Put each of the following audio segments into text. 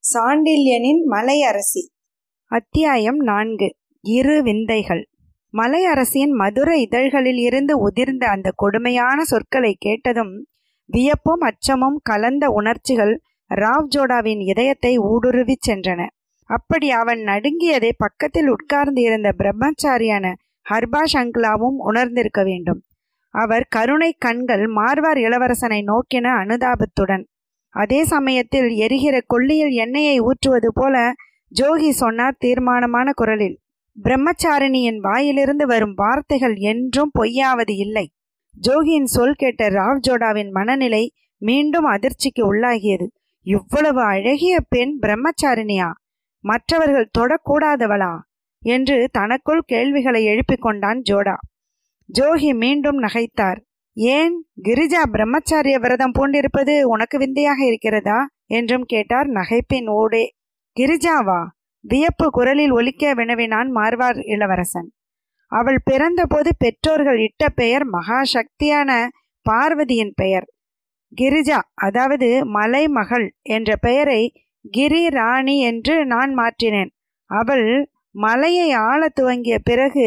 சாண்டில்யனின் மலையரசி. அத்தியாயம் நான்கு. இரு விந்தைகள். மலையரசியின் மதுர இதழ்களில் இருந்து உதிர்ந்த அந்த கொடுமையான சொற்களை கேட்டதும் வியப்பும் அச்சமும் கலந்த உணர்ச்சிகள் ராவ் ஜோடாவின் இதயத்தை ஊடுருவிச் சென்றன. அப்படி அவன் நடுங்கியதை பக்கத்தில் உட்கார்ந்து இருந்த பிரம்மச்சாரியான ஹர்பா சங்கலாவும் உணர்ந்திருக்க வேண்டும். அவர் கருணை கண்கள் மார்வார் இளவரசனை நோக்கின அனுதாபத்துடன். அதே சமயத்தில் எரிகிற கொள்ளியில் எண்ணெயை ஊற்றுவது போல ஜோகி சொன்னார் தீர்மானமான குரலில். பிரம்மச்சாரிணியின் வாயிலிருந்து வரும் வார்த்தைகள் என்றும் பொய்யாவது இல்லை. ஜோகியின் சொல் கேட்ட ராவ் ஜோடாவின் மனநிலை மீண்டும் அதிர்ச்சிக்கு உள்ளாகியது. இவ்வளவு அழகிய பெண் பிரம்மச்சாரிணியா? மற்றவர்கள் தொடக்கூடாதவளா? என்று தனக்குள் கேள்விகளை எழுப்பிக் கொண்டான் ஜோடா. ஜோகி மீண்டும் நகைத்தார். ஏன் கிரிஜா பிரம்மச்சாரிய விரதம் பூண்டிருப்பது உனக்கு விந்தையாக இருக்கிறதா? என்றும் கேட்டார் நகைப்பின் ஓடே. கிரிஜாவா? வியப்பு குரலில் ஒலிக்க வினவினான் மார்வார் இளவரசன். அவள் பிறந்தபோது பெற்றோர்கள் இட்ட பெயர் மகா சக்தியான பார்வதியின் பெயர். கிரிஜா அதாவது மலை மகள் என்ற பெயரை கிரி ராணி என்று நான் மாற்றினேன். அவள் மலையை ஆள துவங்கிய பிறகு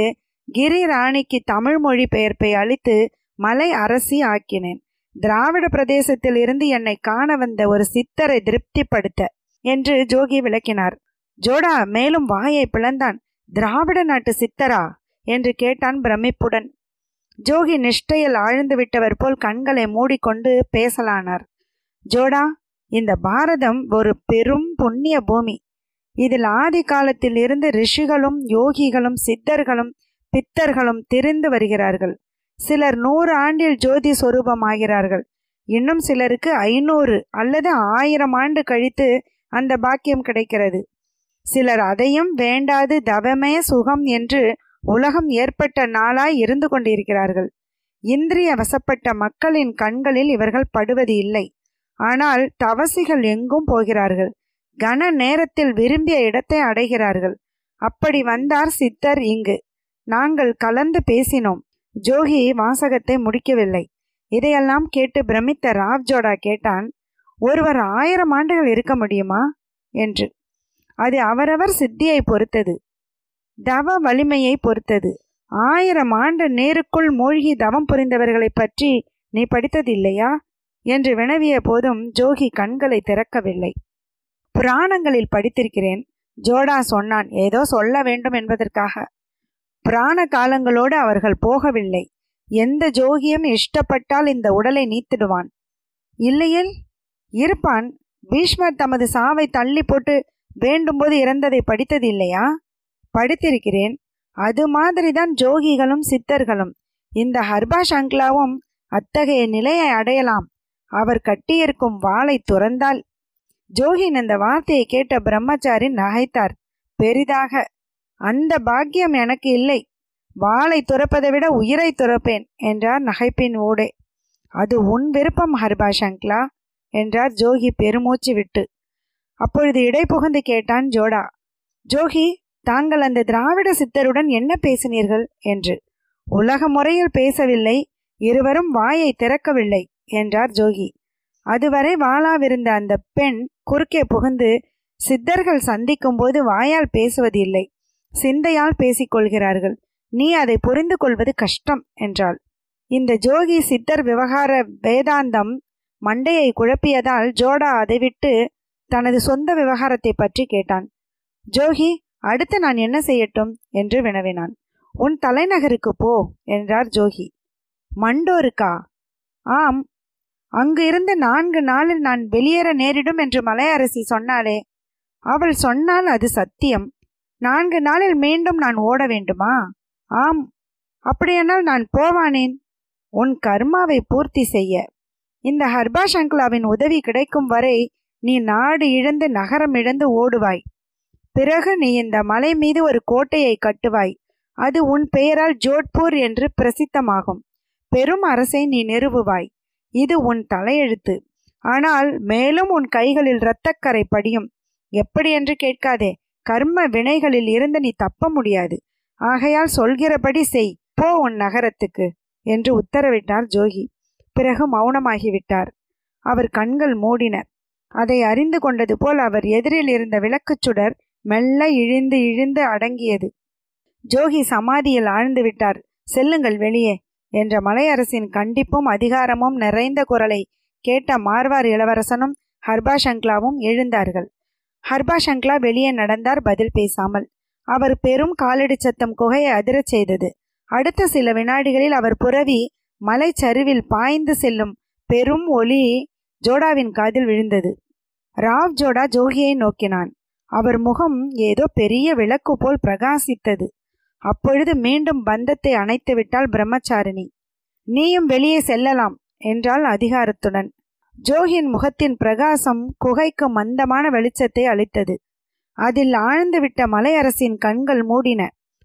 கிரி ராணிக்கு தமிழ் மொழி பெயர்ப்பை அளித்து மலை அரசி ஆக்கினேன். திராவிட பிரதேசத்தில் இருந்து என்னை காண வந்த ஒரு சித்தரை திருப்திப்படுத்த என்று ஜோகி விளக்கினார். ஜோடா மேலும் வாயை பிளந்தான். திராவிட நாட்டு சித்தரா? என்று கேட்டான் பிரமிப்புடன். ஜோகி நிஷ்டையில் ஆழ்ந்து விட்டவர் போல் கண்களை மூடிக்கொண்டு பேசலானார். ஜோடா இந்த பாரதம் ஒரு பெரும் புண்ணிய பூமி. இதில் ஆதி காலத்தில் இருந்து ரிஷிகளும் யோகிகளும் சித்தர்களும் பித்தர்களும் திரிந்து வருகிறார்கள். சிலர் நூறு ஆண்டில் ஜோதி சொரூபமாகிறார்கள். இன்னும் சிலருக்கு ஐநூறு அல்லது ஆயிரம் ஆண்டு கழித்து அந்த பாக்கியம் கிடைக்கிறது. சிலர் அதையும் வேண்டாது தவமே சுகம் என்று உலகம் ஏற்பட்ட நாளாய் இருந்து கொண்டிருக்கிறார்கள். இந்திரிய வசப்பட்ட மக்களின் கண்களில் இவர்கள் படுவது இல்லை. ஆனால் தவசிகள் எங்கும் போகிறார்கள். கன நேரத்தில் விரும்பிய இடத்தை அடைகிறார்கள். அப்படி வந்தார் சித்தர் இங்கு. நாங்கள் கலந்து பேசினோம். ஜோகி வாசகத்தை முடிக்கவில்லை. இதையெல்லாம் கேட்டு பிரமித்த ராவ் ஜோடா கேட்டான் ஒருவர் ஆயிரம் ஆண்டுகள் இருக்க முடியுமா? என்று. அது அவரவர் சித்தியை பொறுத்தது. தவ வலிமையை பொறுத்தது. ஆயிரம் ஆண்டு நேருக்குள் மூழ்கி தவம் புரிந்தவர்களை பற்றி நீ படித்ததில்லையா? என்று வினவிய போதும் ஜோகி கண்களை திறக்கவில்லை. புராணங்களில் படித்திருக்கிறேன் ஜோடா சொன்னான். ஏதோ சொல்ல வேண்டும் என்பதற்காக. பிராண காலங்களோடு அவர்கள் போகவில்லை. எந்த ஜோகியும் இஷ்டப்பட்டால் இந்த உடலை நீத்திடுவான். இல்லையில் இருப்பான். பீஷ்மர் தமது சாவை தள்ளி போட்டு வேண்டும்போது இறந்ததை படித்தது இல்லையா? படித்திருக்கிறேன். அது மாதிரிதான் ஜோகிகளும் சித்தர்களும். இந்த ஹர்பா சங்க்லாவும் அத்தகைய நிலையை அடையலாம். அவர் கட்டியிருக்கும் வாளை துறந்தால். ஜோகின் இந்த வார்த்தையை கேட்ட பிரம்மச்சாரி நகைத்தார். பெரிதாக அந்த பாக்கியம் எனக்கு இல்லை. வாளை துறப்பதை விட உயிரை துறப்பேன் என்றார் நகைப்பின் ஊடே அது உன் விருப்பம் ஹர்பா சங்க்லா என்றார் ஜோகி பெருமூச்சு விட்டு. அப்பொழுது இடை புகுந்து கேட்டான் ஜோடா. ஜோகி தாங்கள் அந்த திராவிட சித்தருடன் என்ன பேசினீர்கள்? என்று. உலக முறையில் பேசவில்லை இருவரும் வாயை திறக்கவில்லை என்றார் ஜோகி. அதுவரை வாளாவிருந்த அந்த பெண் குறுக்கே புகுந்து சித்தர்கள் சந்திக்கும் போது வாயால் பேசுவது இல்லை சிந்தையால் பேசிக்கொள்கிறார்கள். நீ அதை புரிந்து கொள்வது கஷ்டம் என்றாள். இந்த ஜோகி சித்தர் விவகார வேதாந்தம் மண்டையை குழப்பியதால் ஜோடா அதை விட்டு தனது சொந்த விவகாரத்தை பற்றி கேட்டான். ஜோகி அடுத்து நான் என்ன செய்யட்டும்? என்று வினவினான். உன் தலைநகருக்கு போ என்றார் ஜோகி. மண்டோருக்கா? ஆம். அங்கு இருந்து நான்கு நாளில் நான் வெளியேற நேரிடும் என்று மலையரசி சொன்னாளே. அவள் சொன்னால் அது சத்தியம் நான்கு நாளில் மீண்டும் நான் ஓட வேண்டுமா? ஆம். அப்படியானால் நான் போவானேன். உன் கர்மாவை பூர்த்தி செய்ய. இந்த ஹர்பா சங்கலாவின் உதவி கிடைக்கும் வரை நீ நாடு இழந்து நகரம் இழந்து ஓடுவாய். பிறகு நீ இந்த மலை மீது ஒரு கோட்டையை கட்டுவாய். அது உன் பெயரால் ஜோத்பூர் என்று பிரசித்தமாகும். பெரும் அரசை நீ நிறுவுவாய். இது உன் தலையெழுத்து. ஆனால் மேலும் உன் கைகளில் இரத்தக்கரை படியும். எப்படி என்று கேட்காதே. கர்ம வினைகளில் இருந்து நீ தப்ப முடியாது. ஆகையால் சொல்கிறபடி செய். போ உன் நகரத்துக்கு என்று உத்தரவிட்டார் ஜோகி. பிறகு மௌனமாகிவிட்டார். அவர் கண்கள் மூடின. அதை அறிந்து கொண்டது போல் அவர் எதிரில் இருந்த விளக்குச் சுடர் மெல்ல இழிந்து இழிந்து அடங்கியது. ஜோகி சமாதியில் ஆழ்ந்து விட்டார். செல்லுங்கள் வெளியே என்ற மலையரசின் கண்டிப்பும் அதிகாரமும் நிறைந்த குரலை கேட்ட மார்வார் இளவரசனும் ஹர்பாஷங்க்லாவும் எழுந்தார்கள். ஹர்பா சங்க்லா வெளியே நடந்தார் பதில் பேசாமல். அவர் பெரும் காலடி சத்தம் குகையை அதிரச் செய்தது. அடுத்த சில வினாடிகளில் அவர் புறவி மலைச்சரிவில் பாய்ந்து செல்லும் பெரும் ஒலி ஜோடாவின் காதில் விழுந்தது. ராவ் ஜோடா ஜோகியை நோக்கினான். அவர் முகம் ஏதோ பெரிய விளக்கு போல் பிரகாசித்தது. அப்பொழுது மீண்டும் பந்தத்தை அணைத்துவிட்டாள் பிரம்மச்சாரிணி. நீயும் வெளியே செல்லலாம் என்றாள் அதிகாரத்துடன். ஜோகின் முகத்தின் பிரகாசம் குகைக்கு மந்தமான வெளிச்சத்தை அளித்தது. அதில் ஆழ்ந்துவிட்ட மலையரசின் கண்கள் மூடின.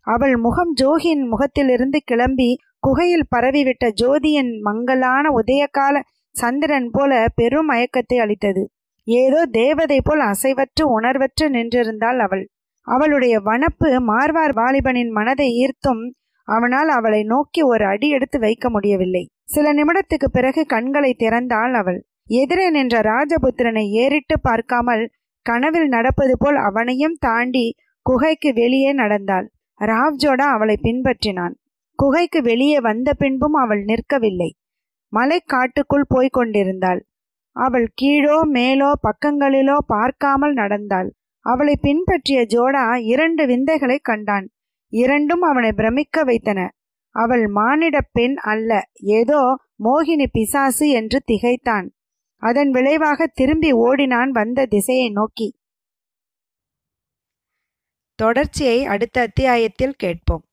அவள் முகம் ஜோகியின் முகத்திலிருந்து கிளம்பி குகையில் பரவிவிட்ட ஜோதியின் மங்கலான உதயகால சந்திரன் போல பெரும் மயக்கத்தை அளித்தது. ஏதோ தேவதை போல் அசைவற்று உணர்வற்று நின்றிருந்தாள் அவள். அவளுடைய வனப்பு மார்வார் வாலிபனின் மனதை ஈர்த்தும் அவனால் அவளை நோக்கி ஒரு அடி எடுத்து வைக்க முடியவில்லை. சில நிமிடத்துக்கு பிறகு கண்களை திறந்தாள் அவள். எதிரே நின்ற ராஜபுத்திரனை ஏறிட்டு பார்க்காமல் கனவில் நடப்பது போல் அவனையும் தாண்டி குகைக்கு வெளியே நடந்தாள். ராவ்ஜோடா அவளை பின்பற்றினான். குகைக்கு வெளியே வந்த பின்பும் அவள் நிற்கவில்லை. மலை காட்டுக்குள் போய்க் கொண்டிருந்தாள். அவள் கீழோ மேலோ பக்கங்களிலோ பார்க்காமல் நடந்தாள். அவளை பின்பற்றிய ஜோடா இரண்டு விந்தைகளை கண்டான். இரண்டும் அவனை பிரமிக்க வைத்தன. அவள் மானிட பெண் அல்ல ஏதோ மோகினி பிசாசு என்று திகைத்தான். அதன் விளைவாக திரும்பி ஓடினான் வந்த திசையை நோக்கி. தொடர்ச்சியை அடுத்த அத்தியாயத்தில் கேட்போம்.